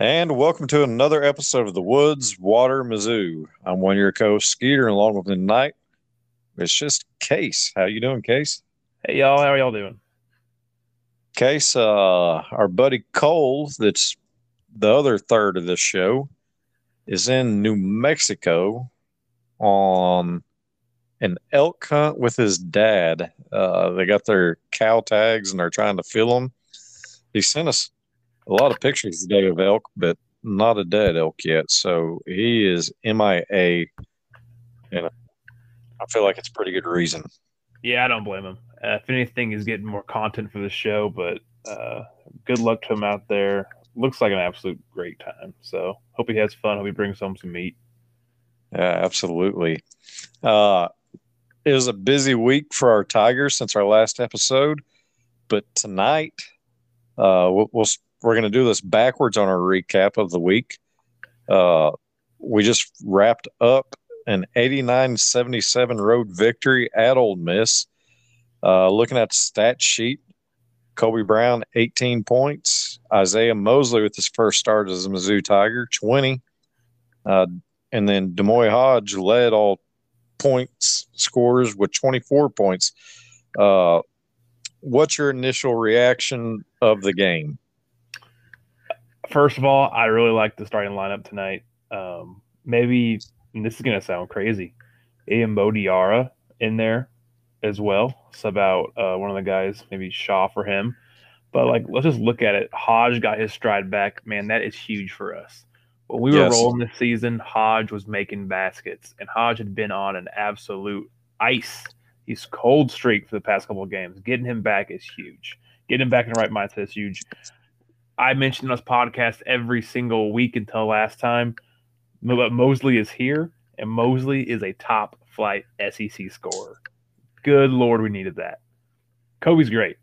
And welcome to another episode of the Woods Water Mizzou. I'm one of your co Skeeter, and along with me tonight, it's just Case. How you doing, Case? Hey y'all, how are y'all doing? Case, uh, our buddy Cole, that's the other third of this show, is in New Mexico on an elk hunt with his dad. Uh, they got their cow tags and they're trying to fill them. He sent us a lot of pictures today of elk, but not a dead elk yet. So he is MIA, and I feel like it's pretty good reason. Yeah, I don't blame him. Uh, if anything, he's getting more content for the show, but uh, good luck to him out there. Looks like an absolute great time. So hope he has fun. Hope he brings home some meat. Yeah, absolutely. Uh, it was a busy week for our Tigers since our last episode, but tonight uh, we'll, we'll we're going to do this backwards on our recap of the week. Uh, we just wrapped up an 89-77 road victory at Ole Miss. Uh, looking at the stat sheet, Kobe Brown 18 points, Isiah Mosley with his first start as a Mizzou Tiger 20, uh, and then D'Moi Hodge led all points scores with 24 points. Uh, what's your initial reaction of the game? First of all, I really like the starting lineup tonight. Um, maybe this is going to sound crazy. Diarra in there as well. Sub out uh, one of the guys, maybe Shaw for him. But like, let's just look at it. Hodge got his stride back. Man, that is huge for us. When we were yes. rolling this season, Hodge was making baskets, and Hodge had been on an absolute ice. He's cold streak for the past couple of games. Getting him back is huge. Getting him back in the right mindset is huge. I mentioned on this podcast every single week until last time. But Mosley is here, and Mosley is a top flight SEC scorer. Good lord, we needed that. Kobe's great.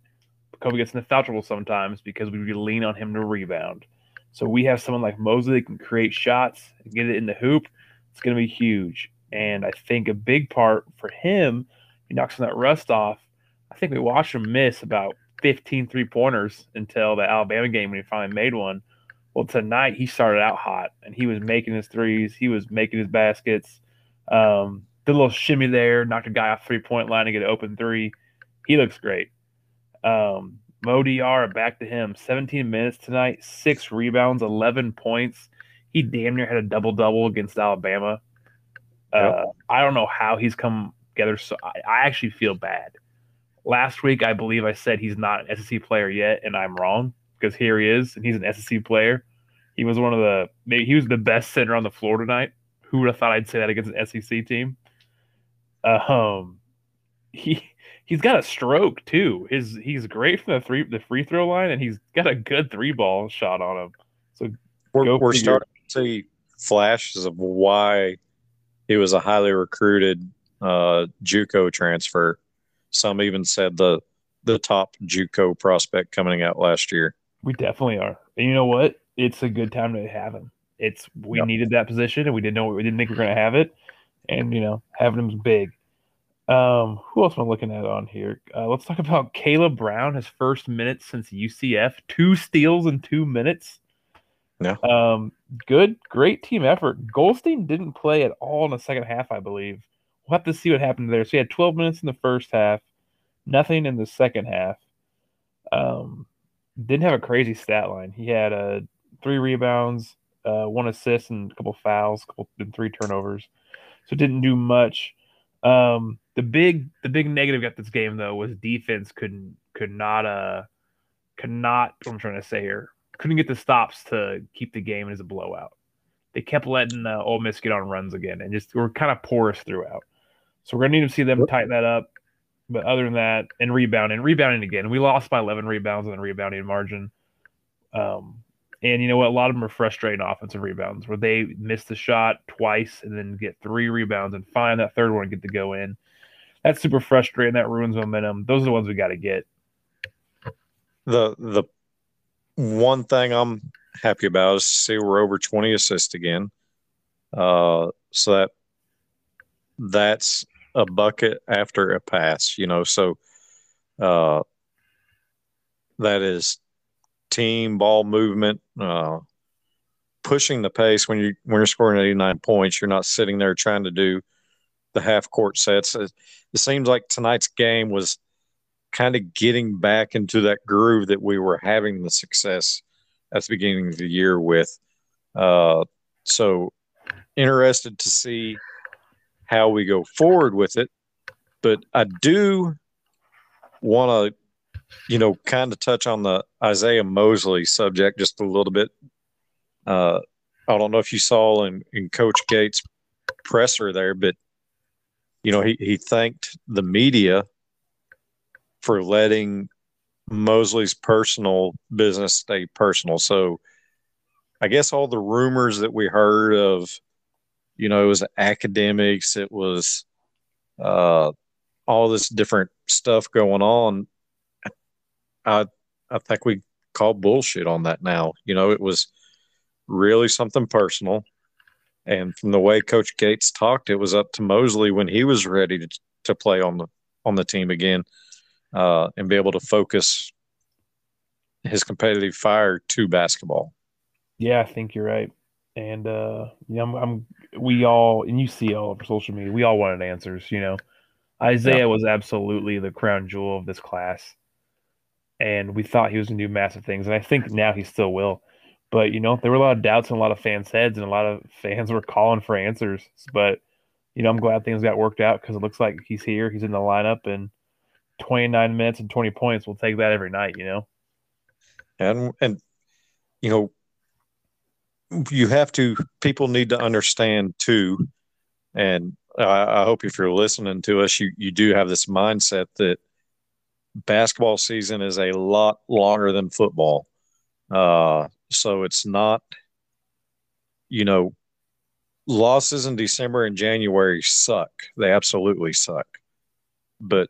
But Kobe gets in the foul sometimes because we lean on him to rebound. So we have someone like Mosley that can create shots and get it in the hoop. It's going to be huge. And I think a big part for him, he knocks that rust off. I think we watched him miss about 15 three pointers until the Alabama game when he finally made one. Well, tonight he started out hot and he was making his threes, he was making his baskets. Um, did a little shimmy there, knocked a guy off three point line to get an open three. He looks great. Um, Mo Diarra back to him. 17 minutes tonight, six rebounds, 11 points. He damn near had a double double against Alabama. Uh, yep. I don't know how he's come together. So I, I actually feel bad Last week, I believe I said he's not an SEC player yet, and I'm wrong because here he is, and he's an SEC player. He was one of the maybe he was the best center on the floor tonight. Who would have thought I'd say that against an SEC team? Um, he he's got a stroke too. His he's great from the three the free throw line, and he's got a good three ball shot on him. So we're, we're starting to see flashes of why he was a highly recruited uh, JUCO transfer. Some even said the the top JUCO prospect coming out last year. We definitely are. And you know what? It's a good time to have him. It's we yep. needed that position, and we didn't know we didn't think we were going to have it, and you know having him's big. Um, who else am I looking at on here? Uh, let's talk about Caleb Brown. His first minutes since UCF, two steals in two minutes. Yeah. Um, good, great team effort. Gholston didn't play at all in the second half, I believe we'll have to see what happened there. So he had 12 minutes in the first half, nothing in the second half. Um, didn't have a crazy stat line. He had uh, three rebounds, uh, one assist, and a couple fouls, couple and three turnovers. So didn't do much. Um, the big the big negative at this game though was defense couldn't could not uh could not what I'm trying to say here couldn't get the stops to keep the game as a blowout. They kept letting uh, Ole Miss get on runs again, and just were kind of porous throughout. So we're gonna need to see them tighten that up. But other than that, and rebounding, rebounding again, we lost by 11 rebounds on the rebounding margin. Um, and you know what? A lot of them are frustrating offensive rebounds where they miss the shot twice and then get three rebounds and find that third one and get to go in. That's super frustrating. That ruins momentum. Those are the ones we got to get. The the one thing I'm happy about is to see we're over 20 assists again. Uh, so that that's a bucket after a pass, you know. So uh, that is team ball movement. Uh, pushing the pace when you when you're scoring 89 points. You're not sitting there trying to do the half court sets. It, it seems like tonight's game was kind of getting back into that groove that we were having the success at the beginning of the year with. Uh, so interested to see how we go forward with it. But I do want to, you know, kind of touch on the Isiah Mosley subject just a little bit. Uh, I don't know if you saw in, in Coach Gates' presser there, but you know, he, he thanked the media for letting Mosley's personal business stay personal. So I guess all the rumors that we heard of, you know, it was academics, it was uh, all this different stuff going on. I I think we call bullshit on that now. You know, it was really something personal. And from the way Coach Gates talked, it was up to Mosley when he was ready to, to play on the on the team again uh, and be able to focus his competitive fire to basketball. Yeah, I think you're right. And uh, yeah, I'm, I'm we all and you see all over social media, we all wanted answers. You know, Isiah yeah. was absolutely the crown jewel of this class, and we thought he was going to do massive things, and I think now he still will. But you know, there were a lot of doubts in a lot of fans' heads, and a lot of fans were calling for answers. But you know, I'm glad things got worked out because it looks like he's here, he's in the lineup, and 29 minutes and 20 points, we'll take that every night. You know, and and you know, you have to. People need to understand too, and I, I hope if you're listening to us, you you do have this mindset that basketball season is a lot longer than football. Uh, so it's not, you know, losses in December and January suck. They absolutely suck. But,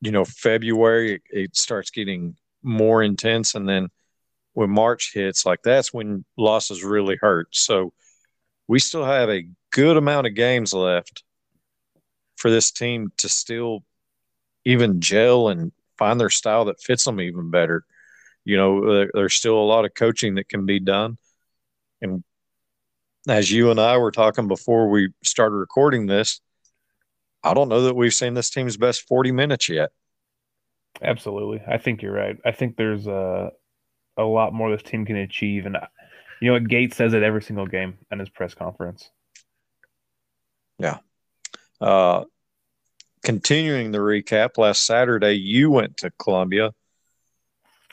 you know, February, it, it starts getting more intense. And then when March hits, like that's when losses really hurt. So we still have a good amount of games left for this team to still even gel and find their style that fits them even better you know, there's still a lot of coaching that can be done. And as you and I were talking before we started recording this, I don't know that we've seen this team's best 40 minutes yet. Absolutely. I think you're right. I think there's a, a lot more this team can achieve. And, you know, what Gates says it every single game in his press conference. Yeah. Uh, continuing the recap, last Saturday, you went to Columbia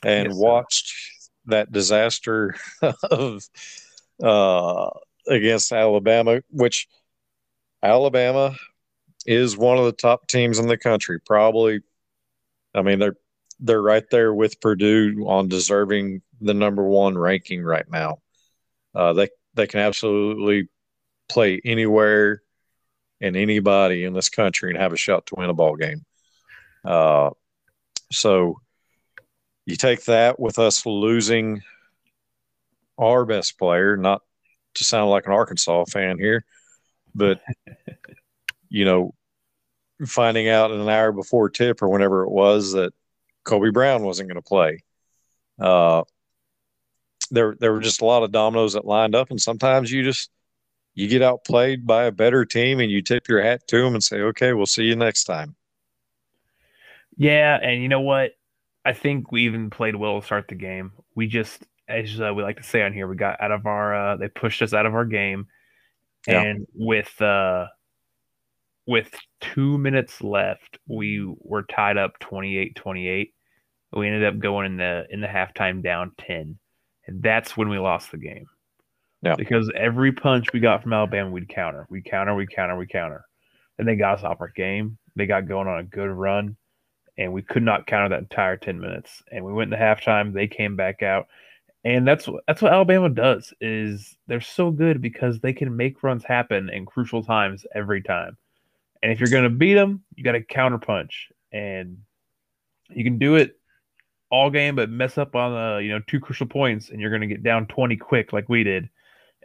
and yes, watched that disaster of uh, against Alabama, which Alabama is one of the top teams in the country. Probably, I mean they're they're right there with Purdue on deserving the number one ranking right now. Uh, they they can absolutely play anywhere and anybody in this country and have a shot to win a ball game. Uh, so you take that with us losing our best player, not to sound like an Arkansas fan here, but you know, finding out an hour before tip or whenever it was that Kobe Brown wasn't going to play. Uh, there, there were just a lot of dominoes that lined up, and sometimes you just you get outplayed by a better team, and you tip your hat to them and say, "Okay, we'll see you next time." Yeah, and you know what? I think we even played well to start the game. We just, as uh, we like to say on here, we got out of our. Uh, they pushed us out of our game, yeah. and with uh, with two minutes left, we were tied up 28-28. We ended up going in the in the halftime down ten, and that's when we lost the game. Yeah. Because every punch we got from Alabama, we'd counter, we counter, we counter, we counter, and they got us off our game. They got going on a good run and we could not counter that entire 10 minutes. And we went into halftime, they came back out. And that's that's what Alabama does is they're so good because they can make runs happen in crucial times every time. And if you're going to beat them, you got to counter punch. And you can do it all game but mess up on the, you know, two crucial points and you're going to get down 20 quick like we did.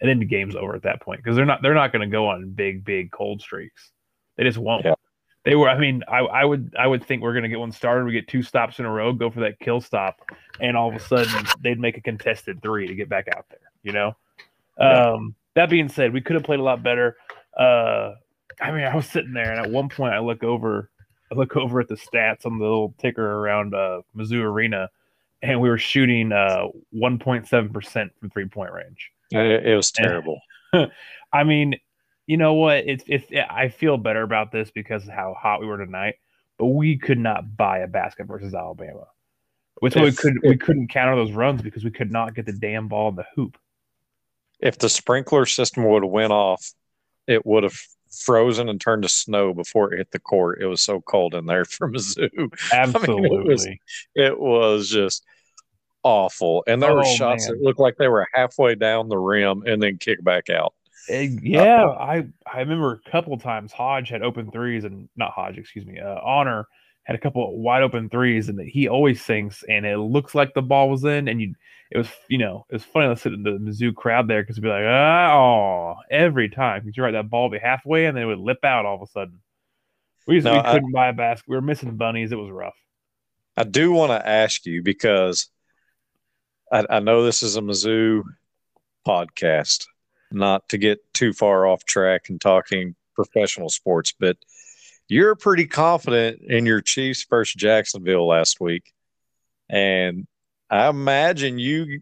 And then the game's over at that point because they're not they're not going to go on big big cold streaks. They just won't. Yeah. They were. I mean, I, I would I would think we're gonna get one started. We get two stops in a row, go for that kill stop, and all of a sudden they'd make a contested three to get back out there. You know, Yeah. Um, that being said, we could have played a lot better. Uh, I mean, I was sitting there, and at one point, I look over, I look over at the stats on the little ticker around uh, Mizzou Arena, and we were shooting uh 1.7 percent from three point range. It, it was terrible. I mean, you know what? It's it's it, I feel better about this because of how hot we were tonight. But we could not buy a basket versus Alabama. Which we could we couldn't counter those runs because we could not get the damn ball in the hoop. If the sprinkler system would have went off, it would have frozen and turned to snow before it hit the court. It was so cold in there for Mizzou. Absolutely. I mean, it, was, it, was, just awful. And there oh, were shots man. that looked like they were halfway down the rim and then kick back out. Uh, yeah, uh, I I remember a couple times Hodge had open threes and not Hodge, excuse me, uh, Honor had a couple wide open threes and he always sinks and it looks like the ball was in and you it was you know it was funny to sit in the Mizzou crowd there because it'd be like oh every time because you're right that ball would be halfway and then it would lip out all of a sudden. We just no, we couldn't I, buy a basket. We were missing bunnies. It was rough. I do want to ask you because I, I know this is a Mizzou podcast, not to get too far off track and talking professional sports, but you're pretty confident in your Chiefs versus Jacksonville last week. And I imagine you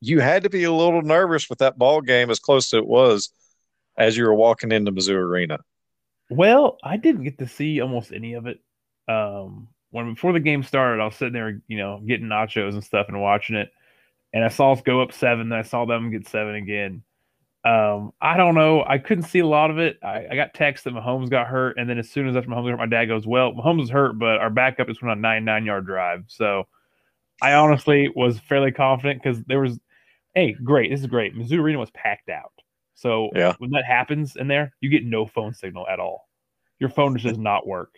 you had to be a little nervous with that ball game as close as it was as you were walking into Mizzou Arena. Well, I didn't get to see almost any of it. Um, when before the game started, I was sitting there, you know, getting nachos and stuff and watching it, and I saw us go up seven. Then I saw them get seven again. Um, I don't know. I couldn't see a lot of it. I, I got text that Mahomes got hurt, and then as soon as after Mahomes hurt, my dad goes, "Well, Mahomes is hurt, but our backup is on a nine nine yard drive." So I honestly was fairly confident because there was, hey, great, this is great. Mizzou Arena was packed out, so yeah. when that happens in there, you get no phone signal at all. Your phone just does not work.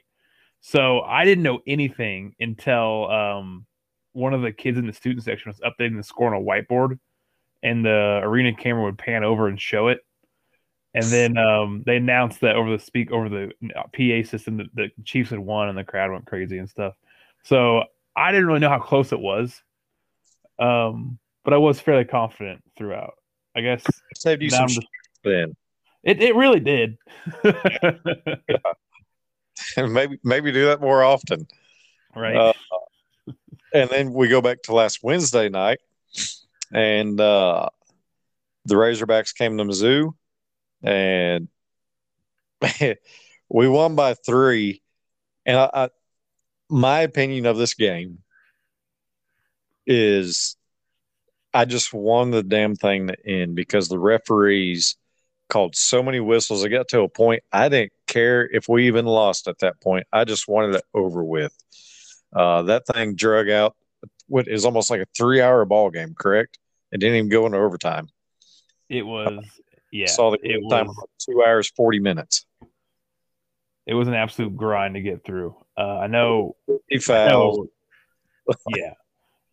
So I didn't know anything until um, one of the kids in the student section was updating the score on a whiteboard and the arena camera would pan over and show it. And then um, they announced that over the speak over the PA system that the Chiefs had won, and the crowd went crazy and stuff. So I didn't really know how close it was, um, but I was fairly confident throughout. I guess it saved you some just, then. It it really did. And maybe maybe do that more often. Right. Uh, and then we go back to last Wednesday night and uh, the Razorbacks came to Mizzou, and we won by three. And I, I, my opinion of this game is, I just won the damn thing to end because the referees called so many whistles. It got to a point I didn't care if we even lost at that point. I just wanted it over with. Uh, that thing drug out what is almost like a three hour ball game, correct? It didn't even go into overtime. It was, yeah. Saw the it time was, two hours, 40 minutes. It was an absolute grind to get through. Uh, I know. He fouled. yeah.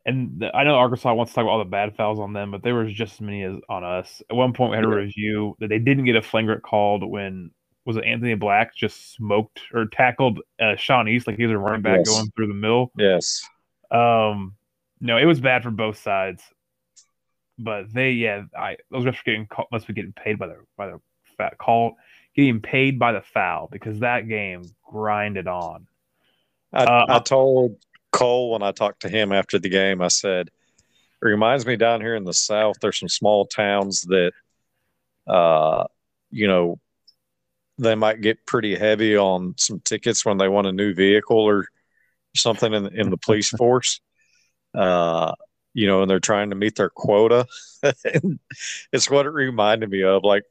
And the, I know Arkansas wants to talk about all the bad fouls on them, but there was just as many as on us. At one point, we had a review that they didn't get a flagrant called when was it Anthony Black just smoked or tackled uh, Sean East like he was a running back yes. going through the middle. Yes. Um, no, it was bad for both sides. But they, yeah, I those refs getting call, must be getting paid by the by the fat call, getting paid by the foul because that game grinded on. I, uh, I told Cole when I talked to him after the game, I said, it reminds me down here in the South, there's some small towns that, uh, you know, they might get pretty heavy on some tickets when they want a new vehicle or something in, in the police force. Uh, you know, and they're trying to meet their quota. it's what it reminded me of. Like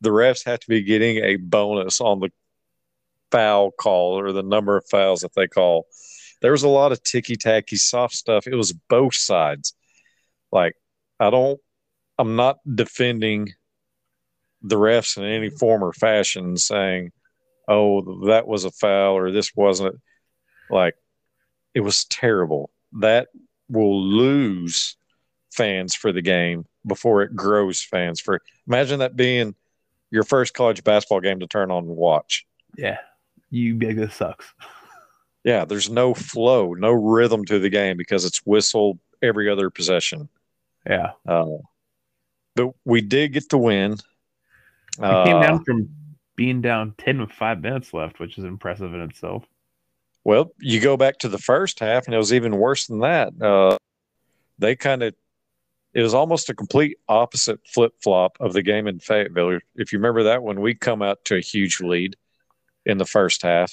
the refs have to be getting a bonus on the foul call or the number of fouls that they call. There was a lot of ticky tacky soft stuff. It was both sides. Like, I don't, I'm not defending the refs in any form or fashion saying, oh, that was a foul or this wasn't. Like, it was terrible. That will lose fans for the game before it grows fans for imagine that being your first college basketball game to turn on and watch. Yeah. You big this sucks. yeah, there's no flow, no rhythm to the game because it's whistled every other possession. Yeah. Uh, but we did get the win. We came down from being down 10 with five minutes left, which is impressive in itself. Well, you go back to the first half, and it was even worse than that. Uh, they kind of, it was almost a complete opposite flip flop of the game in Fayetteville. If you remember that when we come out to a huge lead in the first half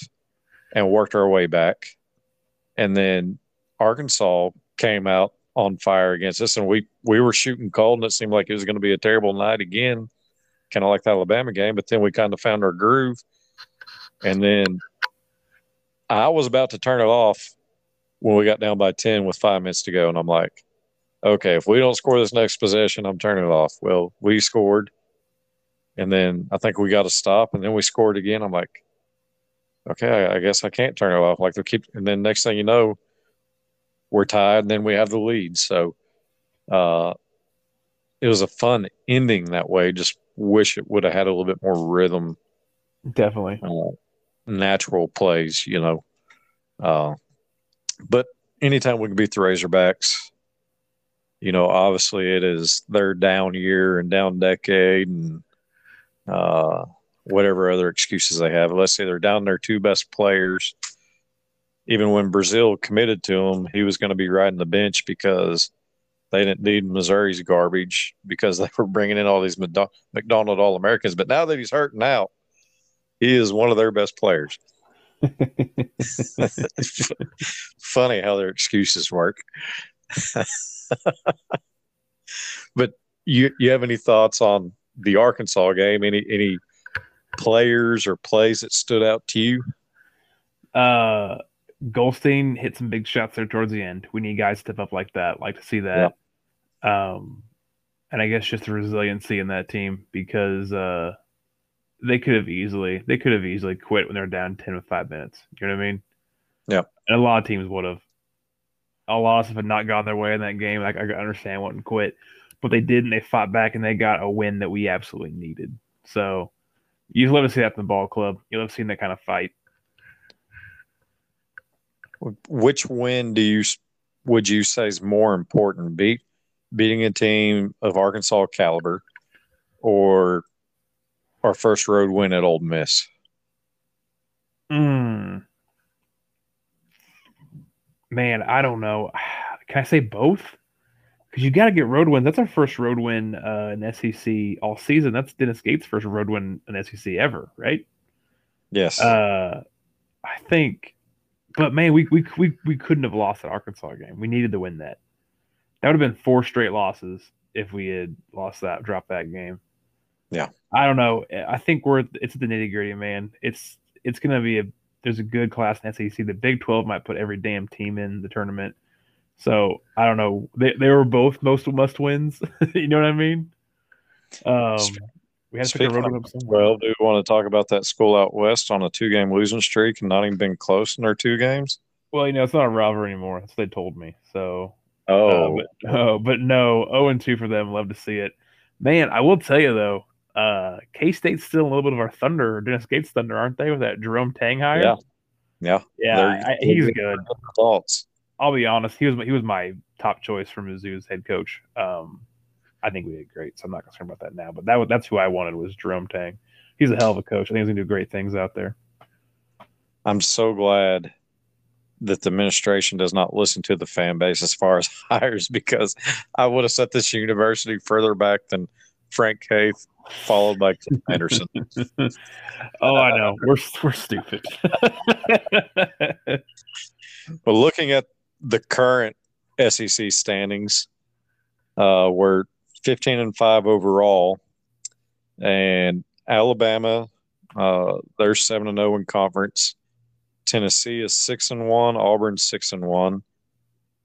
and worked our way back, and then Arkansas came out on fire against us, and we we were shooting cold, and it seemed like it was going to be a terrible night again, kind of like the Alabama game. But then we kind of found our groove, and then I was about to turn it off when we got down by ten with five minutes to go, and I'm like, okay, if we don't score this next possession, I'm turning it off. Well, we scored, and then I think we got to stop, and then we scored again. I'm like, okay, I, I guess I can't turn it off. Like they keep, and then next thing you know we're tied, and then we have the lead. So uh, it was a fun ending that way. Just wish it would have had a little bit more rhythm. Definitely. Uh, natural plays, you know. Uh, but anytime we can beat the Razorbacks, you know, obviously it is their down year and down decade and uh, whatever other excuses they have. Let's say they're down their two best players even when Brazile committed to him, he was going to be riding the bench because they didn't need Missouri's garbage because they were bringing in all these McDonald All Americans. But now that he's hurting out, he is one of their best players. Funny how their excuses work. but you you have any thoughts on the Arkansas game? Any any players or plays that stood out to you? Uh Gholston hit some big shots there towards the end. We need guys to step up like that. Like to see that. Yeah. Um, and I guess just the resiliency in that team because uh, they could have easily they could have easily quit when they're down ten with five minutes. You know what I mean? Yeah. And a lot of teams would have. A lot of stuff had not gone their way in that game. Like I understand wouldn't quit, but they did and they fought back and they got a win that we absolutely needed. So you love to see that in the ball club. You love seeing that kind of fight. Which win do you would you say is more important? Beat beating a team of Arkansas caliber, or our first road win at Ole Miss? Hmm. Man, I don't know. Can I say both? Because you got to get road wins. That's our first road win uh, in SEC all season. That's Dennis Gates' first road win in SEC ever, right? Yes. Uh, I think but man, we, we we we couldn't have lost that Arkansas game. We needed to win that. That would have been four straight losses if we had lost that, dropped that game. Yeah, I don't know. I think we're it's the nitty gritty, man. It's it's gonna be a there's a good class in SEC. The Big Twelve might put every damn team in the tournament. So I don't know. They they were both most must wins. you know what I mean? Um, we had to pick a road of, Well, do we want to talk about that school out west on a two game losing streak and not even been close in their two games? Well, you know, it's not a rivalry anymore. That's what they told me. So Oh, uh, but, oh, but no, 0 and 2 for them. Love to see it. Man, I will tell you though, uh, K State's still a little bit of our thunder, Dennis Gates thunder, aren't they? With that Jerome Tang hire. Yeah, yeah, yeah. I, he's good. Thoughts. I'll be honest. He was he was my top choice for Mizzou's head coach. Um, I think we did great, so I'm not concerned about that now. But that that's who I wanted was Jerome Tang. He's a hell of a coach. I think he's gonna do great things out there. I'm so glad that the administration does not listen to the fan base as far as hires because I would have set this university further back than Frank Haith, followed by Kim Anderson. oh, I know. We're we're stupid. but looking at the current SEC standings, uh, we're 15 and 5 overall. And Alabama, uh, they're 7 and 0 in conference. Tennessee is 6 and 1, Auburn 6 and 1.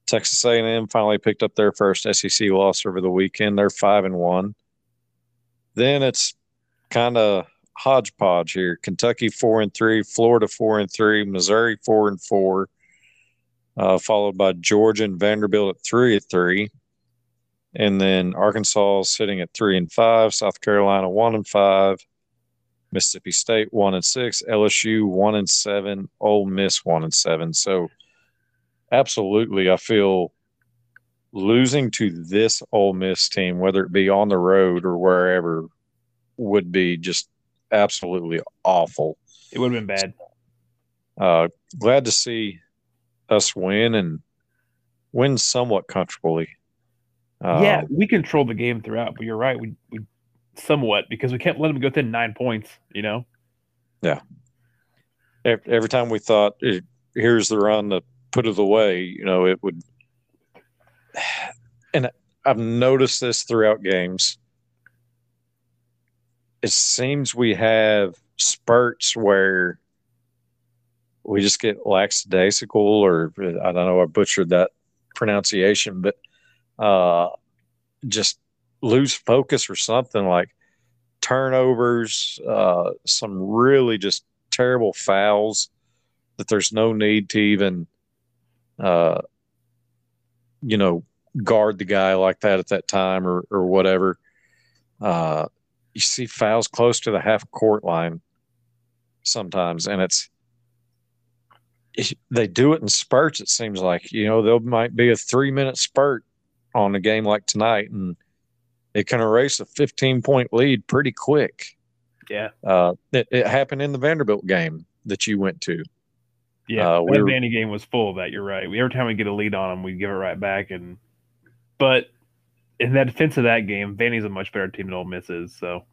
Texas A&M finally picked up their first SEC loss over the weekend. They're 5 and 1. Then it's kind of hodgepodge here. Kentucky 4 and 3, Florida 4 and 3, Missouri 4 and 4. Uh, followed by Georgia and Vanderbilt at three at three and then Arkansas sitting at three and five, South Carolina one and five, Mississippi State one and six, LSU one and seven, Ole Miss one and seven. So, absolutely, I feel losing to this Ole Miss team, whether it be on the road or wherever, would be just absolutely awful. It would have been bad. Uh, glad to see us win and win somewhat comfortably. Uh, yeah, we controlled the game throughout, but you're right. We we somewhat because we can't let them go within nine points. You know. Yeah. Every time we thought, here's the run to put it away, you know, it would. And I've noticed this throughout games. It seems we have spurts where we just get lackadaisical, or I don't know, I butchered that pronunciation, but uh, just lose focus or something like turnovers, uh, some really just terrible fouls that there's no need to even, uh, you know, guard the guy like that at that time or, or whatever. Uh, you see fouls close to the half court line sometimes, and it's they do it in spurts. It seems like you know there might be a three minute spurt on a game like tonight, and it can erase a 15 point lead pretty quick. Yeah, uh, it, it, happened in the Vanderbilt game that you went to. Yeah, uh, we were, Vandy game was full of that. You're right. Every time we get a lead on them, we give it right back. And but in that defense of that game, Vandy's a much better team than Ole Miss is. So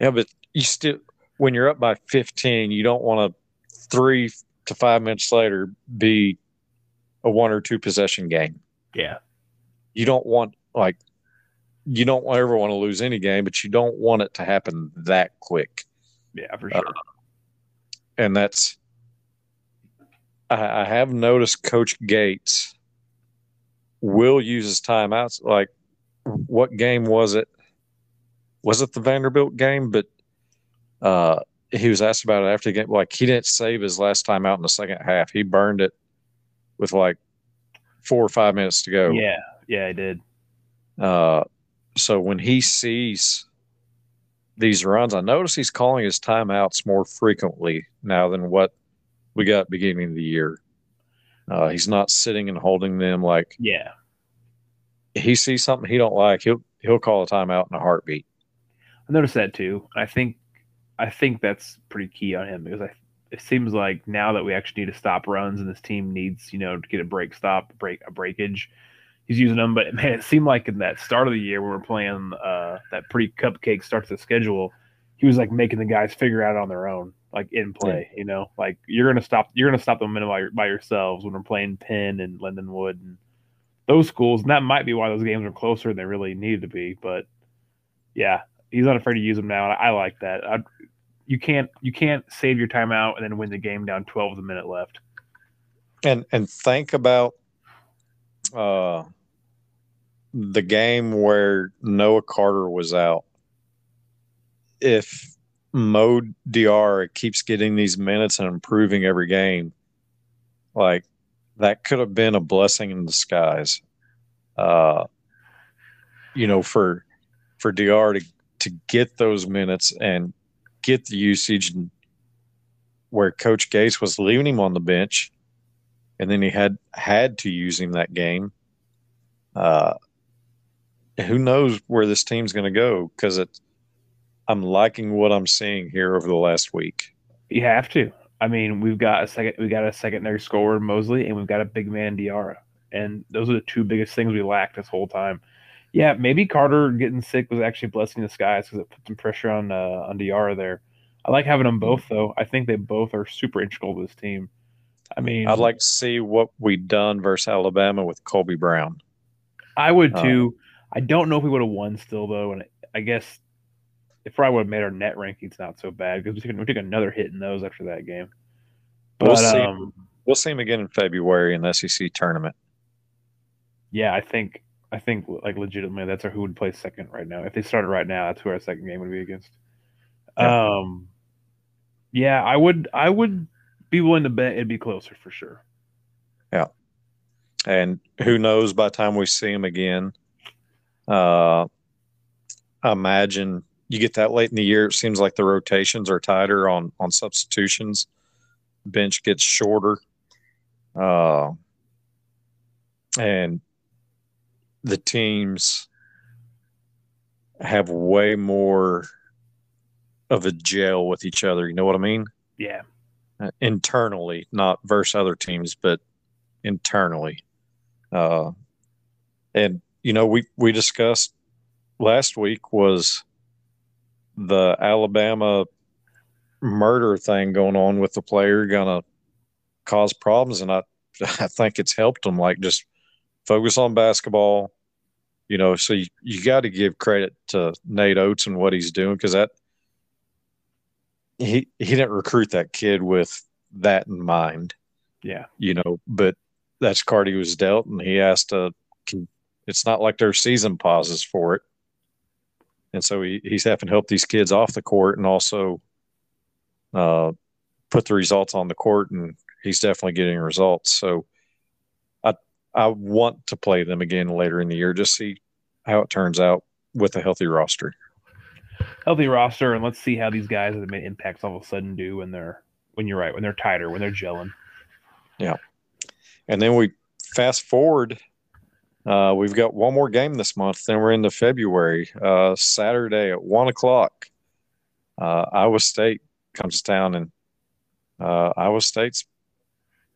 yeah, but you still when you're up by 15, you don't want to three to five minutes later be a one or two possession game. Yeah, you don't want like you don't ever want to lose any game, but you don't want it to happen that quick. Yeah, for sure. Uh, and that's I, I have noticed Coach Gates will use his timeouts. Like, what game was it? Was it the Vanderbilt game? But uh, he was asked about it after the game. Like, he didn't save his last time out in the second half. He burned it with like four or five minutes to go. Yeah, yeah, I did. Uh, so when he sees these runs, I notice he's calling his timeouts more frequently now than what we got beginning of the year. Uh, he's not sitting and holding them like yeah. He sees something he don't like, he'll he'll call a timeout in a heartbeat. I noticed that too. I think I think that's pretty key on him because I it seems like now that we actually need to stop runs and this team needs you know to get a break stop break a breakage he's using them. But man, it seemed like in that start of the year when we are playing uh, that pretty cupcake start to the schedule, he was like making the guys figure out on their own, like in play. You know, like you're gonna stop, you're gonna stop the momentum by, by yourselves when we're playing Penn and Lindenwood and those schools. And that might be why those games are closer than they really needed to be. But yeah, he's not afraid to use them now. I, I like that. I, you can't you can't save your timeout and then win the game down 12 with a minute left. And and think about uh the game where Noah Carter was out, if Mo Diarra keeps getting these minutes and improving every game, like that could have been a blessing in disguise. Uh, you know, for for Diarra to to get those minutes and get the usage where Coach Gates was leaving him on the bench, and then he had had to use him that game. Uh, who knows where this team's going to go because it. I'm liking what I'm seeing here over the last week. You have to. I mean, we've got a second. We got a secondary scorer, Mosley, and we've got a big man, Diarra, and those are the two biggest things we lacked this whole time. Yeah, maybe Carter getting sick was actually blessing the skies because it put some pressure on uh, on Diarra there. I like having them both though. I think they both are super integral to this team. I mean, I'd like to see what we done versus Alabama with Kobe Brown. I would uh, too. Um, I don't know if we would have won still though, and I guess it probably would have made our net rankings not so bad because we took, we took another hit in those after that game. But we'll see. Um, we'll see him again in February in the SEC tournament. Yeah, I think I think like legitimately that's who would play second right now. If they started right now, that's who our second game would be against. Yeah. Um, yeah, I would I would be willing to bet it'd be closer for sure. Yeah, and who knows by the time we see him again uh, I imagine you get that late in the year, it seems like the rotations are tighter on on substitutions. Bench gets shorter, uh, and the teams have way more of a gel with each other. You know what I mean? Yeah. Uh, internally, not versus other teams, but internally. Uh, and you know, we we discussed last week was the Alabama murder thing going on with the player gonna cause problems, and I I think it's helped them. Like just focus on basketball. You know, so you, you got to give credit to Nate Oats and what he's doing because that he he didn't recruit that kid with that in mind. Yeah, you know, but that's card he was dealt, and he has to. It's not like their season pauses for it, and so he, he's having to help these kids off the court and also uh, put the results on the court, and he's definitely getting results. So I want to play them again later in the year, just see how it turns out with a healthy roster healthy roster, and let's see how these guys that made impacts all of a sudden do when they're when you're right when they're tighter when they're gelling. Yeah, and then we fast forward. Uh, we've got one more game this month. Then we're into February. Uh, Saturday at one o'clock. Uh, Iowa State comes to town, and uh, Iowa State's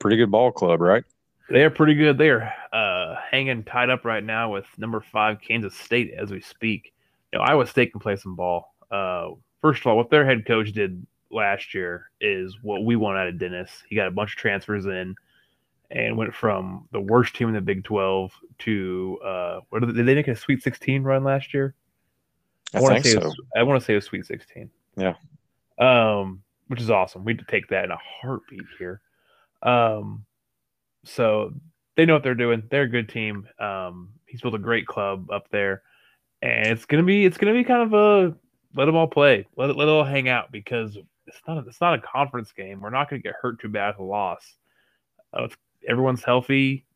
pretty good ball club, right? They are pretty good. They are uh, hanging tied up right now with number five Kansas State as we speak you know, Iowa State can play some ball. Uh, first of all, what their head coach did last year is what we want out of Dennis. He got a bunch of transfers in and went from the worst team in the Big 12 to uh, what did they, did they make a Sweet 16 run last year? I, I want to say so. I want to say a Sweet 16. Yeah. Um, which is awesome. We would take that in a heartbeat here. Um, so they know what they're doing. They're a good team. Um, he's built a great club up there and it's gonna be it's gonna be kind of a let them all play, let let it all hang out because it's not a, it's not a conference game. We're not gonna get hurt too bad with a loss. Uh, everyone's healthy.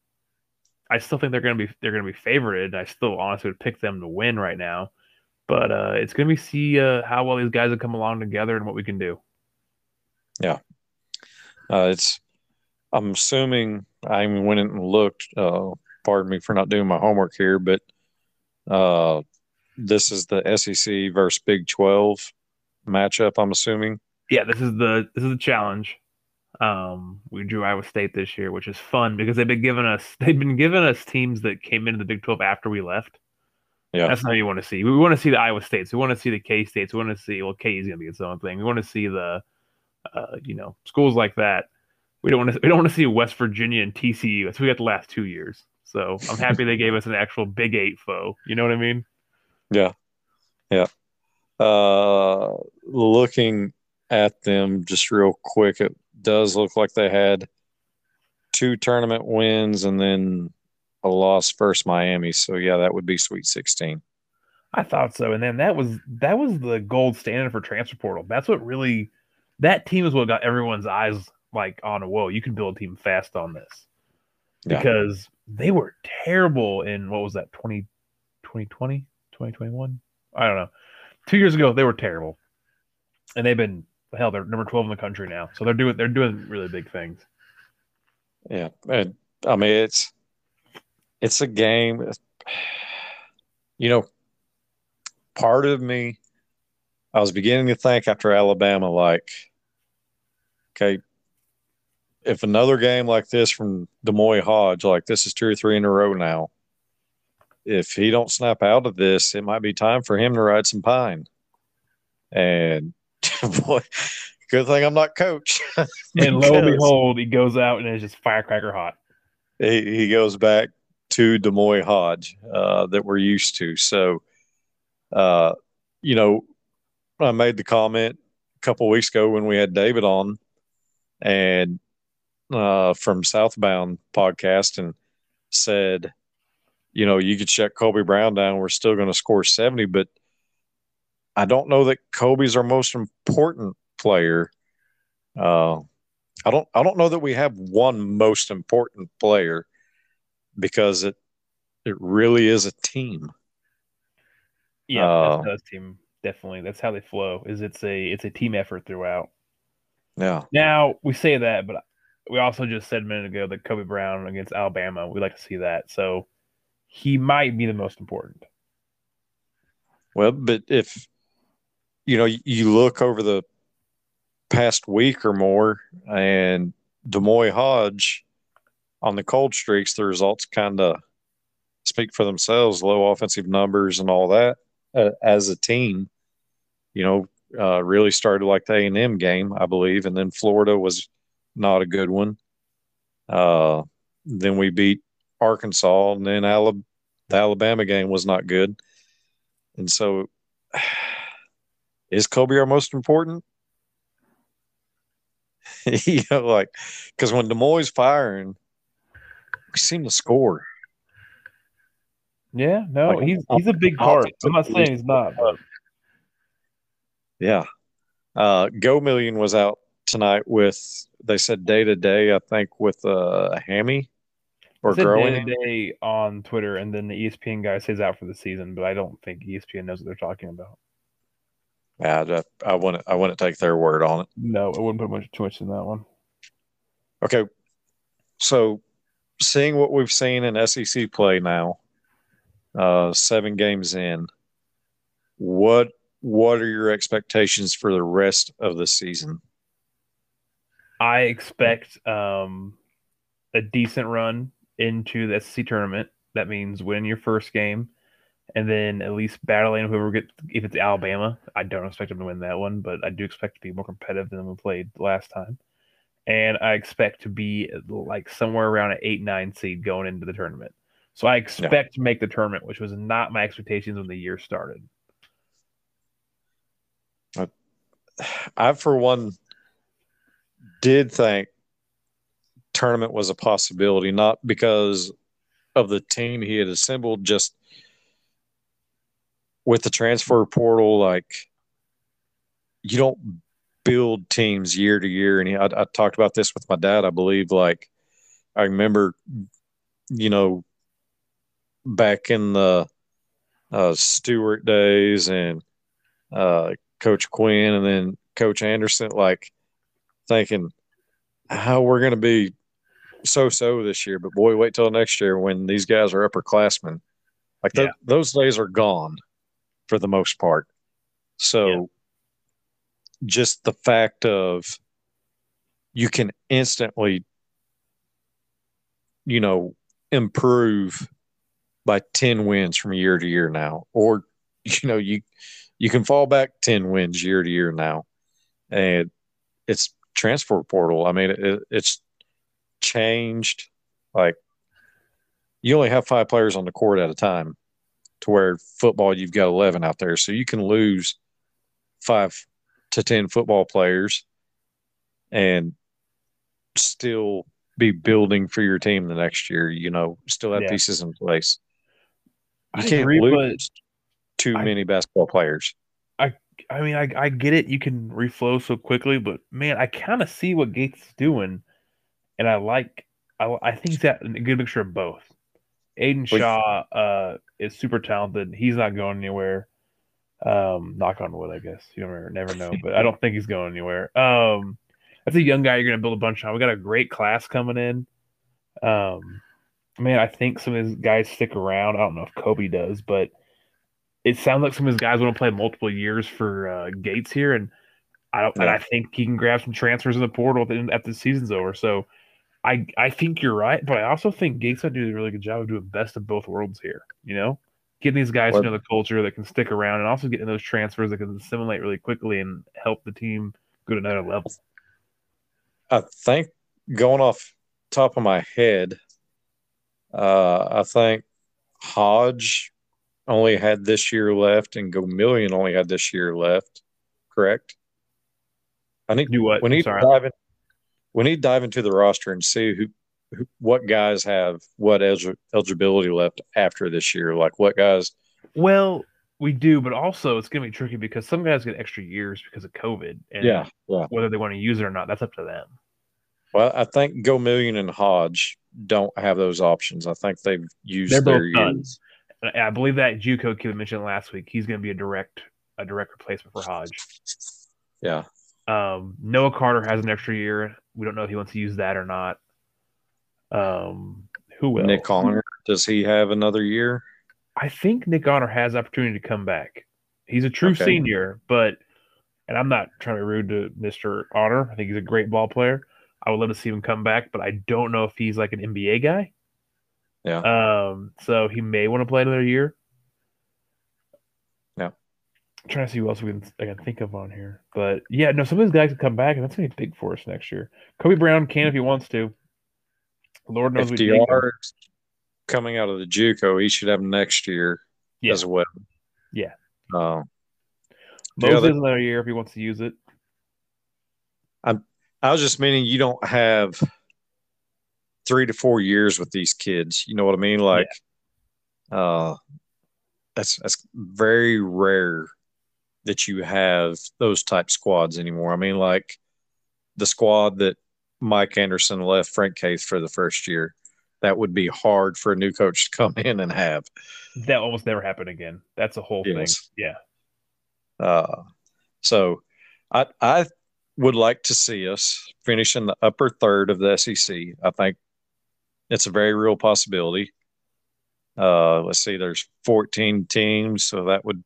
I still think they're gonna be they're gonna be favored. I still honestly would pick them to win right now, but uh, it's gonna be see uh, how well these guys have come along together and what we can do. Yeah, uh, it's. I'm assuming I even went and looked. Uh, pardon me for not doing my homework here, but uh, this is the SEC versus Big Twelve matchup. I'm assuming. Yeah, this is the this is the challenge. Um, we drew Iowa State this year, which is fun because they've been giving us they've been giving us teams that came into the Big Twelve after we left. Yeah, that's not what you want to see. We want to see the Iowa States. We want to see the K States. We want to see well, K is going to be its own thing. We want to see the, uh, you know, schools like that. We don't want to. We don't want to see West Virginia and TCU. That's what we got the last two years. So I'm happy they gave us an actual Big Eight foe. You know what I mean? Yeah. Yeah. Uh, looking at them just real quick, it does look like they had two tournament wins and then a loss first Miami. So yeah, that would be Sweet 16. I thought so. And then that was that was the gold standard for transfer portal. That's what really that team is what got everyone's eyes like on a whoa, you can build a team fast on this. Yeah. Because they were terrible in what was that 20, 2020? 2021. I don't know. Two years ago, they were terrible, and they've been hell. They're number twelve in the country now, so they're doing they're doing really big things. Yeah, and I mean it's it's a game. You know, part of me, I was beginning to think after Alabama, like, okay, if another game like this from D'Moi Hodge, like this is two or three in a row now, if he don't snap out of this, it might be time for him to ride some pine. And boy, good thing I'm not coach. and lo and behold, he goes out and it's just firecracker hot. He, he goes back to D'Moi Hodge uh, that we're used to. So, uh, you know, I made the comment a couple weeks ago when we had David on, and uh, from Southbound podcast, and said you know, you could shut Kobe Brown down. We're still going to score 70, but I don't know that Kobe's our most important player. Uh, I don't, I don't know that we have one most important player because it, it really is a team. Yeah, uh, that's team definitely. That's how they flow. Is it's a it's a team effort throughout. Yeah. Now we say that, but we also just said a minute ago that Kobe Brown against Alabama, we like to see that. So he might be the most important. Well, but if you know, you look over the past week or more, and D'Moi Hodge on the cold streaks, the results kind of speak for themselves. Low offensive numbers and all that uh, as a team. You know, uh, really started like the A and M game, I believe, and then Florida was not a good one. Uh, then we beat Arkansas, and then Alabama, the Alabama game was not good. And so, is Kobe our most important? you know, like because when D'Moi's firing, we seem to score. Yeah, no, like, he's he's a big part. I'm not saying he's not, but yeah. Uh, Gomillion was out tonight with they said day to day. I think with uh, a hammy or growing day day on Twitter, and then the ESPN guy says out for the season. But I don't think ESPN knows what they're talking about. Yeah, I, I wouldn't. I wouldn't take their word on it. No, I wouldn't put much too much in that one. Okay, so seeing what we've seen in SEC play now, uh, seven games in, what what are your expectations for the rest of the season? I expect um, a decent run into the SEC tournament. That means win your first game, and then at least battling whoever gets. If it's Alabama, I don't expect them to win that one, but I do expect to be more competitive than we played last time. And I expect to be like somewhere around an eight nine seed going into the tournament. So I expect yeah. to make the tournament, which was not my expectations when the year started. I, for one, did think tournament was a possibility, not because of the team he had assembled, just with the transfer portal, like you don't build teams year to year. And I, I talked about this with my dad, I believe. Like I remember, you know, back in the uh, Stewart days and uh, Coach Quin and then Coach Anderson, like thinking how we're going to be so so this year. But boy, wait till next year when these guys are upperclassmen. Like yeah. those days are gone for the most part. So yeah. just the fact of you can instantly, you know, improve by 10 wins from year to year now or you know you you can fall back 10 wins year to year now and it's transfer portal i mean it, it's changed like you only have five players on the court at a time to where football you've got 11 out there so you can lose five to 10 football players and still be building for your team the next year you know still have yeah. pieces in place you I can't agree, lose too I, many basketball players. I mean I I get it. You can reflow so quickly, but man, I kind of see what Gates is doing, and I like. I I think he's got a good mixture of both. Aidan Shaw uh, is super talented. He's not going anywhere. Um, knock on wood, I guess. You never never know, but I don't think he's going anywhere. Um, that's a young guy you're going to build a bunch on. We got a great class coming in. Um, man, I think some of these guys stick around. I don't know if Kobe does, but it sounds like some of his guys want to play multiple years for uh, Gates here, and I don't. And I think he can grab some transfers in the portal after the season's over. So, I I think you're right, but I also think Gates will do a really good job of doing best of both worlds here. You know, getting these guys what? to know the culture that can stick around, and also getting those transfers that can assimilate really quickly and help the team go to another level. I think going off top of my head, uh, I think Hodge only had this year left, and Gomillion only had this year left. Correct. I need do what? We need to dive in, We need to dive into the roster and see who, who what guys have what eligibility left after this year. Like what guys? Well, we do, but also it's going to be tricky because some guys get extra years because of COVID. And yeah, yeah. Whether they want to use it or not, that's up to them. Well, I think Gomillion and Hodge don't have those options. I think they've used They're their years. I believe that JUCO kid mentioned last week. He's going to be a direct a direct replacement for Hodge. Yeah. Um, Noah Carter has an extra year. We don't know if he wants to use that or not. Um, Who else? Nick Honor. Does he have another year? I think Nick Honor has opportunity to come back. He's a true Okay. senior, but and I'm not trying to be rude to Mr. Honor. I think he's a great ball player. I would love to see him come back, but I don't know if he's like an NBA guy. Yeah. Um, so he may want to play another year. Yeah. I'm trying to see who else we can I can think of on here. But yeah, no, some of these guys can come back, and that's gonna be big for us next year. Kobe Brown can if he wants to. Lord knows If we take him. DR coming out of the JUCO, he should have next year Yeah. as well. Yeah. Uh, Moses other- another year if he wants to use it. I'm I was just meaning you don't have three to four years with these kids. You know what I mean? Like, uh, that's that's very rare that you have those type squads anymore. I mean, like the squad that Mike Anderson left Frank Haith for the first year. That would be hard for a new coach to come in and have. That almost never happened again. That's a whole Yes. thing. Yeah. Uh, so I I would like to see us finish in the upper third of the SEC. I think it's a very real possibility. Uh, let's see, there's 14 teams, so that would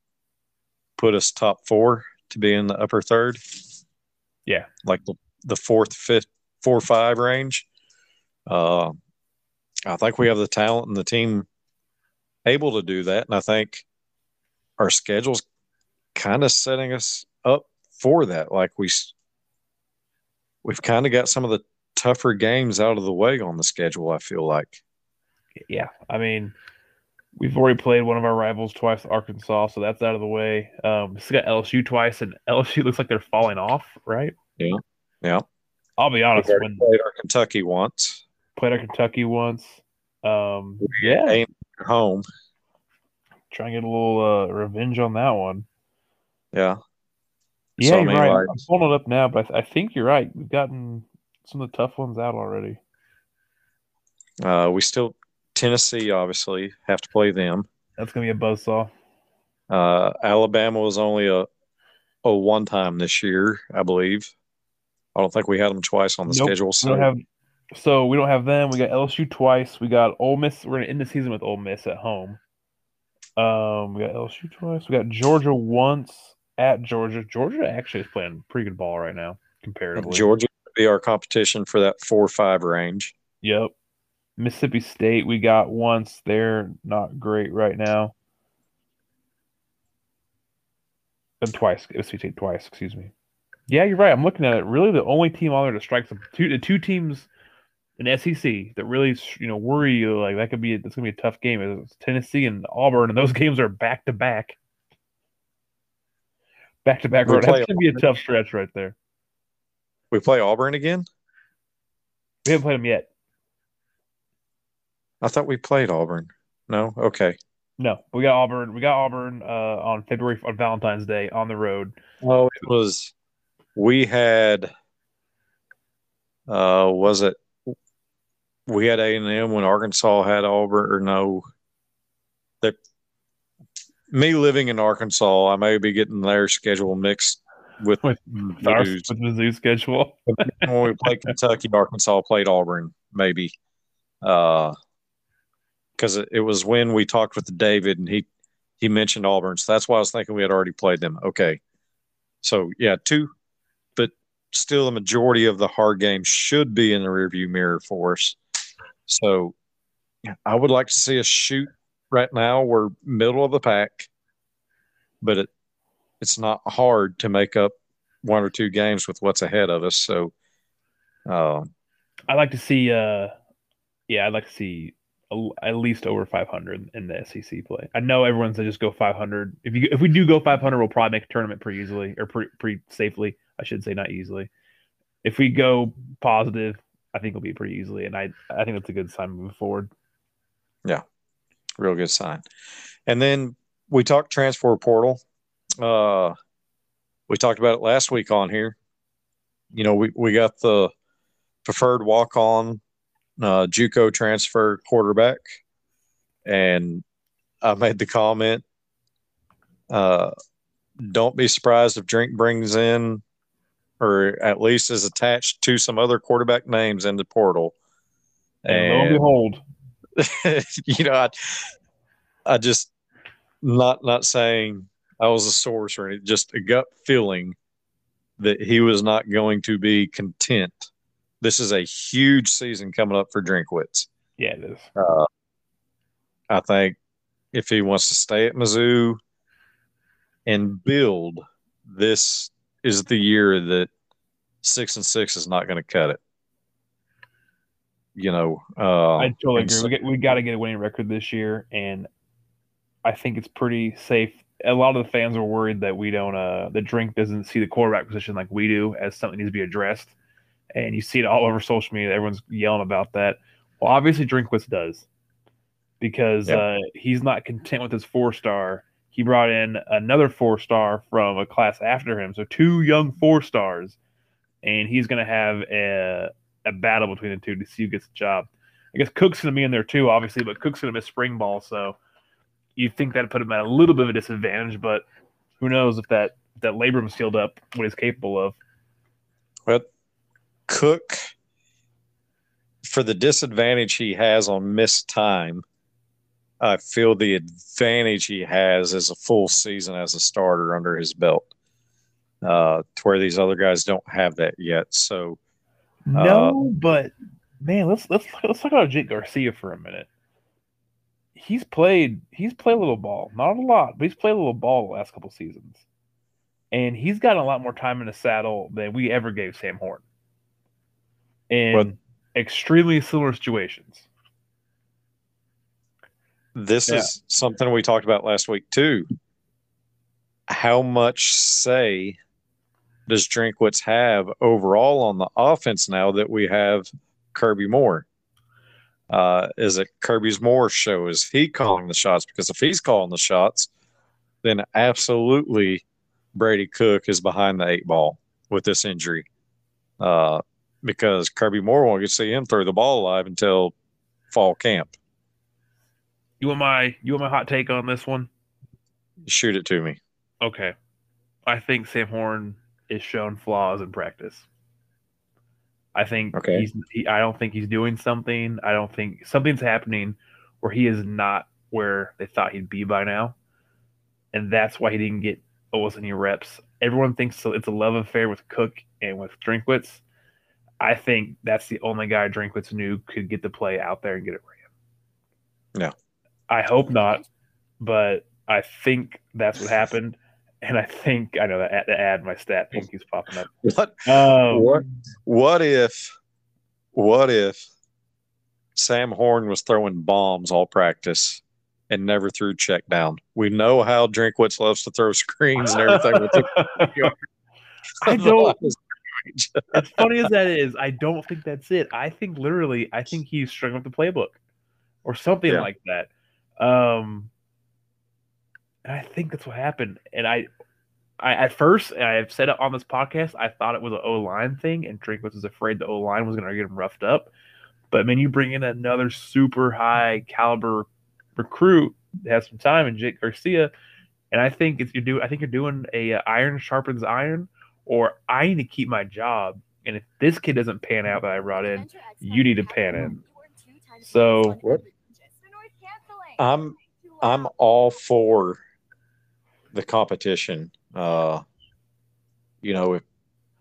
put us top four to be in the upper third. Yeah. like the, the fourth, fifth, four, five range. Uh, I think we have the talent and the team able to do that, and I think our schedule's kind of setting us up for that. Like we, we've kind of got some of the tougher games out of the way on the schedule. I feel like. Yeah. I mean, we've already played one of our rivals twice, Arkansas, so that's out of the way. Um, still got LSU twice, and LSU looks like they're falling off, right? Yeah, yeah. I'll be honest. already When played our Kentucky once. played our Kentucky once, um, Yeah, aim home. try and get a little uh, revenge on that one. Yeah, Yeah, So, I you're mean, right. like- I'm pulling it up now, but I, I think you're right. We've gotten some of the tough ones out already. uh, we still Tennessee obviously have to play them. That's gonna be a buzzsaw. Uh, Alabama was only a a one time this year, I believe. I don't think we had them twice on the Nope, schedule. We So don't have, so we don't have them. We got LSU twice. We got Ole Miss. We're gonna end the season with Ole Miss at home. Um, we got LSU twice. We got Georgia once at Georgia. Georgia actually is playing pretty good ball right now, comparatively. Georgia be our competition for that four or five range. Yep. Mississippi State we got once. They're not great right now. And twice. Mississippi State twice, excuse me. Yeah, you're right. I'm looking at it. Really, the only team on there to strike some two the two teams in SEC that really you know worry you like that could be that's gonna be a tough game is Tennessee and Auburn, and those games are back to back. Back to back. That's gonna be a tough stretch right there. We play Auburn again. We haven't played them yet. I thought we played Auburn. No, okay. No, we got Auburn. We got Auburn uh, on February on Valentine's Day on the road. Well, it was we had uh was it we had A and M when Arkansas had Auburn or no that me living in Arkansas, I may be getting their schedule mixed with With Our, Mizzou's. with Mizzou schedule. when we played Kentucky, Arkansas played Auburn, maybe. Uh because it, it was when we talked with David and he he mentioned Auburn. So that's why I was thinking we had already played them. Okay. So yeah, two but still the majority of the hard games should be in the rearview mirror for us. So I would like to see us shoot right now. We're middle of the pack, but it it's not hard to make up one or two games with what's ahead of us. So uh, I'd like to see. uh Yeah, I'd like to see a, at least over 500 in the SEC play. I know everyone's to just go 500. If you if we do go 500, we'll probably make a tournament pretty easily or pretty pretty safely. I should say not easily. If we go positive, I think it'll be pretty easily, and I I think that's a good sign moving forward. Yeah, real good sign. And then we talked transfer portal. Uh, we talked about it last week on here. You know, we, we got the preferred walk on uh, JUCO transfer quarterback, and I made the comment. Uh, don't be surprised if Drink brings in, or at least is attached to some other quarterback names in the portal. And, lo and And behold, you know, I, I just not not saying I was a source or anything, just a gut feeling that he was not going to be content. This is a huge season coming up for Drinkwitz. Yeah, it is. Uh, I think if he wants to stay at Mizzou and build, this is the year that six and six is not going to cut it. You know, uh, I totally agree. So, we, get, we got to get a winning record this year, and I think it's pretty safe. A lot of the fans are worried that we don't, uh, the drink doesn't see the quarterback position like we do as something needs to be addressed. And you see it all over social media. Everyone's yelling about that. Well, obviously, Drinkwitz does because yep. uh, he's not content with his four star. He brought in another four star from a class after him, so two young four stars, and he's going to have a, a battle between the two to see who gets the job. I guess Cook's going to be in there too, obviously, but Cook's going to miss spring ball, so you think that put him at a little bit of a disadvantage. But who knows if that if that labrum sealed up what he's capable of. But Cook, for the disadvantage he has on missed time, I feel the advantage he has is a full season as a starter under his belt, uh, to where these other guys don't have that yet. So, uh, no, but man, let's let's let's talk about Jake Garcia for a minute. He's played he's played a little ball, not a lot, but he's played a little ball the last couple seasons, and he's gotten a lot more time in the saddle than we ever gave Sam Horn. In but, extremely similar situations this yeah. is something we talked about last week too. How much say does Drinkwitz have overall on the offense now that we have Kirby Moore? Uh, is it Kirby's Moore show? Is he calling the shots? Because if he's calling the shots, then absolutely Brady Cook is behind the eight ball with this injury. Uh, because Kirby Moore won't get to see him throw the ball alive until fall camp. You want my you want my hot take on this one? Shoot it to me. Okay. I think Sam Horn is shown flaws in practice. I think okay. he's he, I don't think he's doing something. I don't think something's happening where he is not where they thought he'd be by now. And that's why he didn't get almost any reps. Everyone thinks it's a love affair with Cook and with Drinkwitz. I think that's the only guy Drinkwitz knew could get the play out there and get it ran. Yeah. I hope not, but I think that's what happened. And I think I know that the ad my stat thing keeps popping up. What? Um, what? What if? What if Sam Horn was throwing bombs all practice and never threw check down? We know how Drinkwitz loves to throw screens and everything. I don't. as funny as that is, I don't think that's it. I think literally, I think he's struggling with the playbook or something yeah. like that. Um, and I think that's what happened. And I, I at first, I've said it on this podcast, I thought it was an O line thing, and Drinkwitz was afraid the O line was going to get him roughed up. But I mean, you bring in another super high caliber recruit that has some time, and Jake Garcia, and I think if you do, I think you're doing a uh, iron sharpens iron, or I need to keep my job. And if this kid doesn't pan out that I brought in, you need to pan in. So. What? I'm I'm all for the competition. Uh, you know, if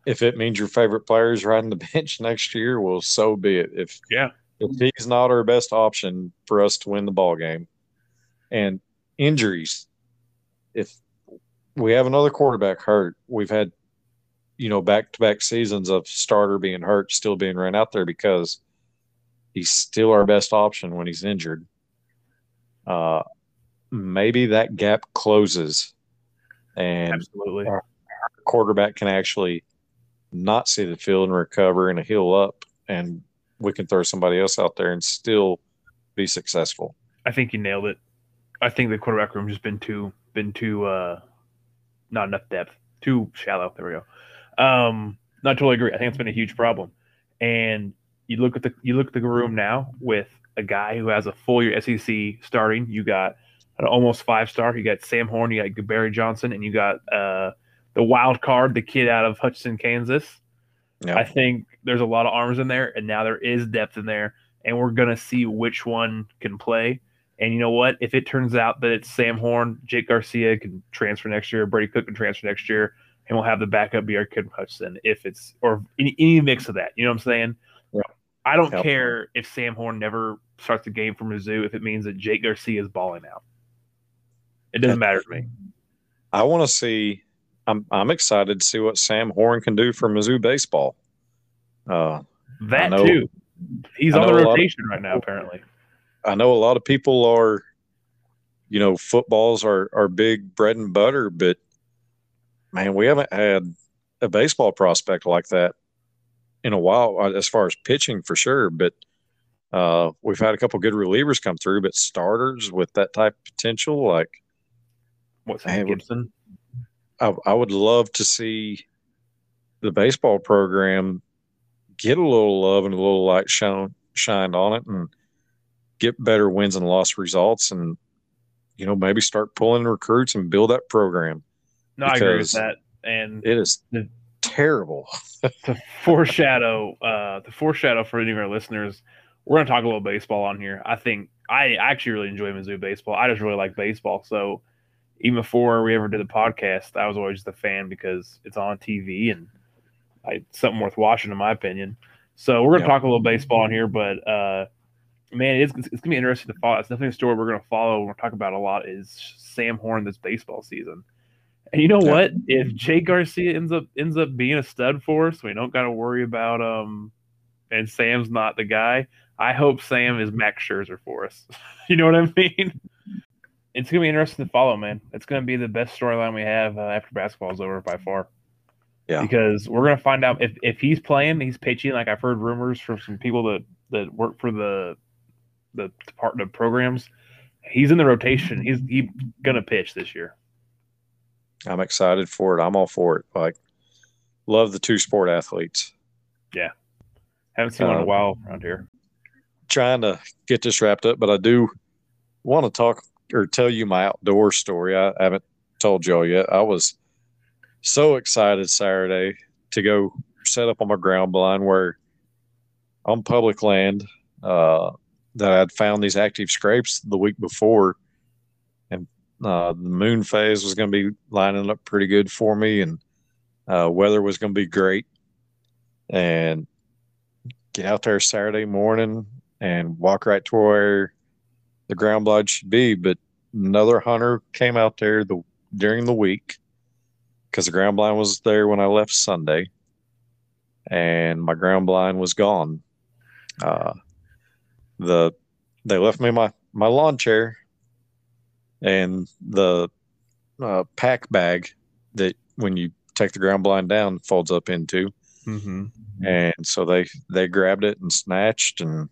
if it means your favorite player is riding the bench next year, well, so be it. If yeah, if he's not our best option for us to win the ball game, and injuries, if we have another quarterback hurt, we've had you know back to back seasons of starter being hurt, still being run out there because he's still our best option when he's injured uh, maybe that gap closes and absolutely our quarterback can actually not see the field and recover and heal up and we can throw somebody else out there and still be successful. I think you nailed it. I think the quarterback room has been too been too uh not enough depth, too shallow. There we go. Um, not totally agree. I think it's been a huge problem. And you look at the you look at the room now with a guy who has a full year SEC starting. You got almost five star. You got Sam Horn. You got Barry Johnson, and you got uh, the wild card, the kid out of Hutchinson, Kansas. I think there's a lot of arms in there, and now there is depth in there. and we're gonna see which one can play. And you know what? If it turns out that it's Sam Horn, Jake Garcia can transfer next year, Brady Cook can transfer next year, and we'll have the backup be our kid Hutchinson. If it's or any, any mix of that, you know what I'm saying? I don't Yep. care if Sam Horn never starts the game for Mizzou if it means that Jake Garcia is balling out. It doesn't matter to me. I want to see. I'm I'm excited to see what Sam Horn can do for Mizzou baseball. Uh, That know- too. He's on the lot of rotation right now, apparently. I know a lot of people are, you know, footballs are are big bread and butter, but man, we haven't had a baseball prospect like that in a while, uh, as far as pitching for sure. But uh, we've had a couple good relievers come through, but starters with that type of potential, like What's that, Gibson? I, I would love to see the baseball program get a little love and a little light shone shined on it and get better wins and loss results and you know maybe start pulling recruits and build that program. No, I agree with that. And it is The- terrible. to foreshadow uh to foreshadow for any of our listeners we're going to talk a little baseball on here. I think i actually really enjoy mizzou baseball. I just really like baseball. So even before we ever did the podcast i was always just a fan because it's on tv and I, something worth watching in my opinion so we're going to Yeah. talk a little baseball in here but uh man it's, it's going to be interesting to follow it's definitely a story we're going to follow we're to talk about a lot is sam horn this baseball season and you know Yeah. what? If Jake Garcia ends up ends up being a stud for us, we don't got to worry about um. And Sam's not the guy. I hope Sam is Max Scherzer for us. you know what I mean? It's gonna be interesting to follow, man. It's gonna be the best storyline we have uh, after basketball's over by far. Yeah. Because we're gonna find out if if he's playing, he's pitching. Like I've heard rumors from some people that that work for the the department of programs. He's in the rotation. He's he gonna pitch this year. i'm excited for it i'm all for it like love the two sport athletes Yeah. Haven't seen one in a Uh, while around here. trying to get this wrapped up but i do want to talk or tell you my outdoor story. I haven't told y'all yet. I was so excited saturday to go set up on my ground blind where on public land uh, that I'd found these active scrapes the week before, and uh, the moon phase was going to be lining up pretty good for me, and uh, weather was going to be great. And get out there Saturday morning and walk right to where the ground blind should be. But another hunter came out there the during the week because the ground blind was there when I left Sunday, and my ground blind was gone. Uh, the they left me my my lawn chair and the uh, pack bag that when you take the ground blind down folds up into, Mm-hmm. and so they they grabbed it and snatched, and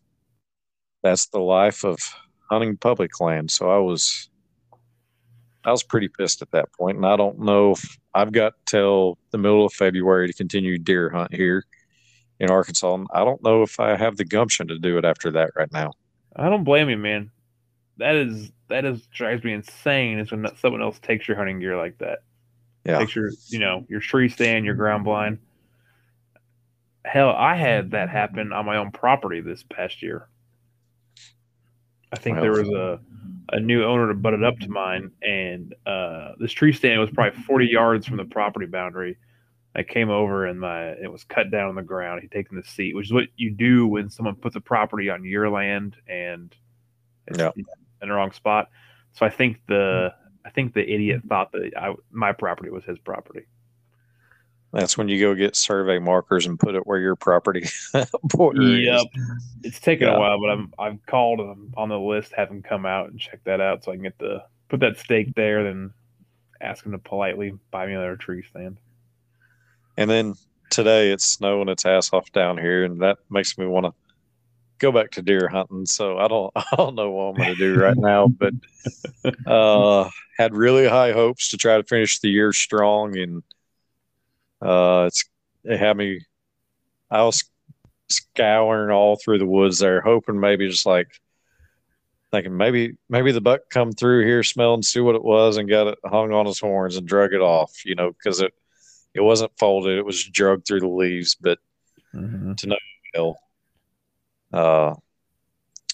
that's the life of hunting public land. So I was I was pretty pissed at that point, and I don't know if I've got till the middle of February to continue deer hunt here in Arkansas. And I don't know if I have the gumption to do it after that right now. I don't blame you, man. That is that is drives me insane. Is when someone else takes your hunting gear like that. Yeah. Takes your you know your tree stand, your ground blind. Hell, I had that happen on my own property this past year. I think there was a a new owner that butted up to mine, and uh, this tree stand was probably forty yards from the property boundary. I came over and my it was cut down on the ground. He'd taken the seat, which is what you do when someone puts a property on your land and it's Yeah. in the wrong spot. So I think the I think the idiot thought that I, my property was his property. That's when you go get survey markers and put it where your property border Yep. is. It's taken Yeah. a while, but I'm I've called him on the list, have him come out and check that out so I can get the put that stake there, then ask them to politely buy me another tree stand. And then today it's snowing its ass off down here, and that makes me want to go back to deer hunting. So I don't I don't know what I'm going to do right now, but uh, had really high hopes to try to finish the year strong, and uh, it's it had me. I was scouring all through the woods there, hoping maybe just like thinking maybe maybe the buck come through here, smell and see what it was, and got it hung on his horns and drug it off. You know, because it it wasn't folded; it was drugged through the leaves. But Mm-hmm. hell, uh,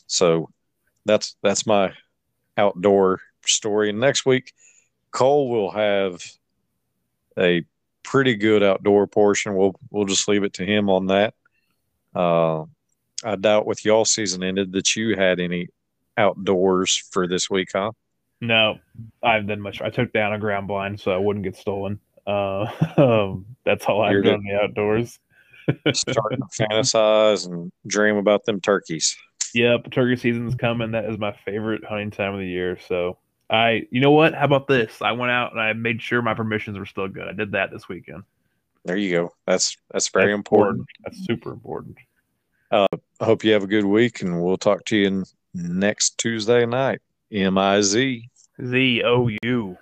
So that's that's my outdoor story. And next week, Cole will have a pretty good outdoor portion. We'll we'll just leave it to him on that. Uh, I doubt with y'all season ended that you had any outdoors for this week, huh? No, I haven't done much. I took down a ground blind so I wouldn't get stolen. Uh, um, that's all I've You're done the outdoors. Starting to fantasize and dream about them turkeys. Yep, turkey season's coming. That is my favorite hunting time of the year. So I, you know what? How about this? I went out and I made sure my permissions were still good. I did that this weekend. There you go. That's that's very That's important. That's super important. I hope you have a good week, and we'll talk to you next Tuesday night. M I Z. Z O U.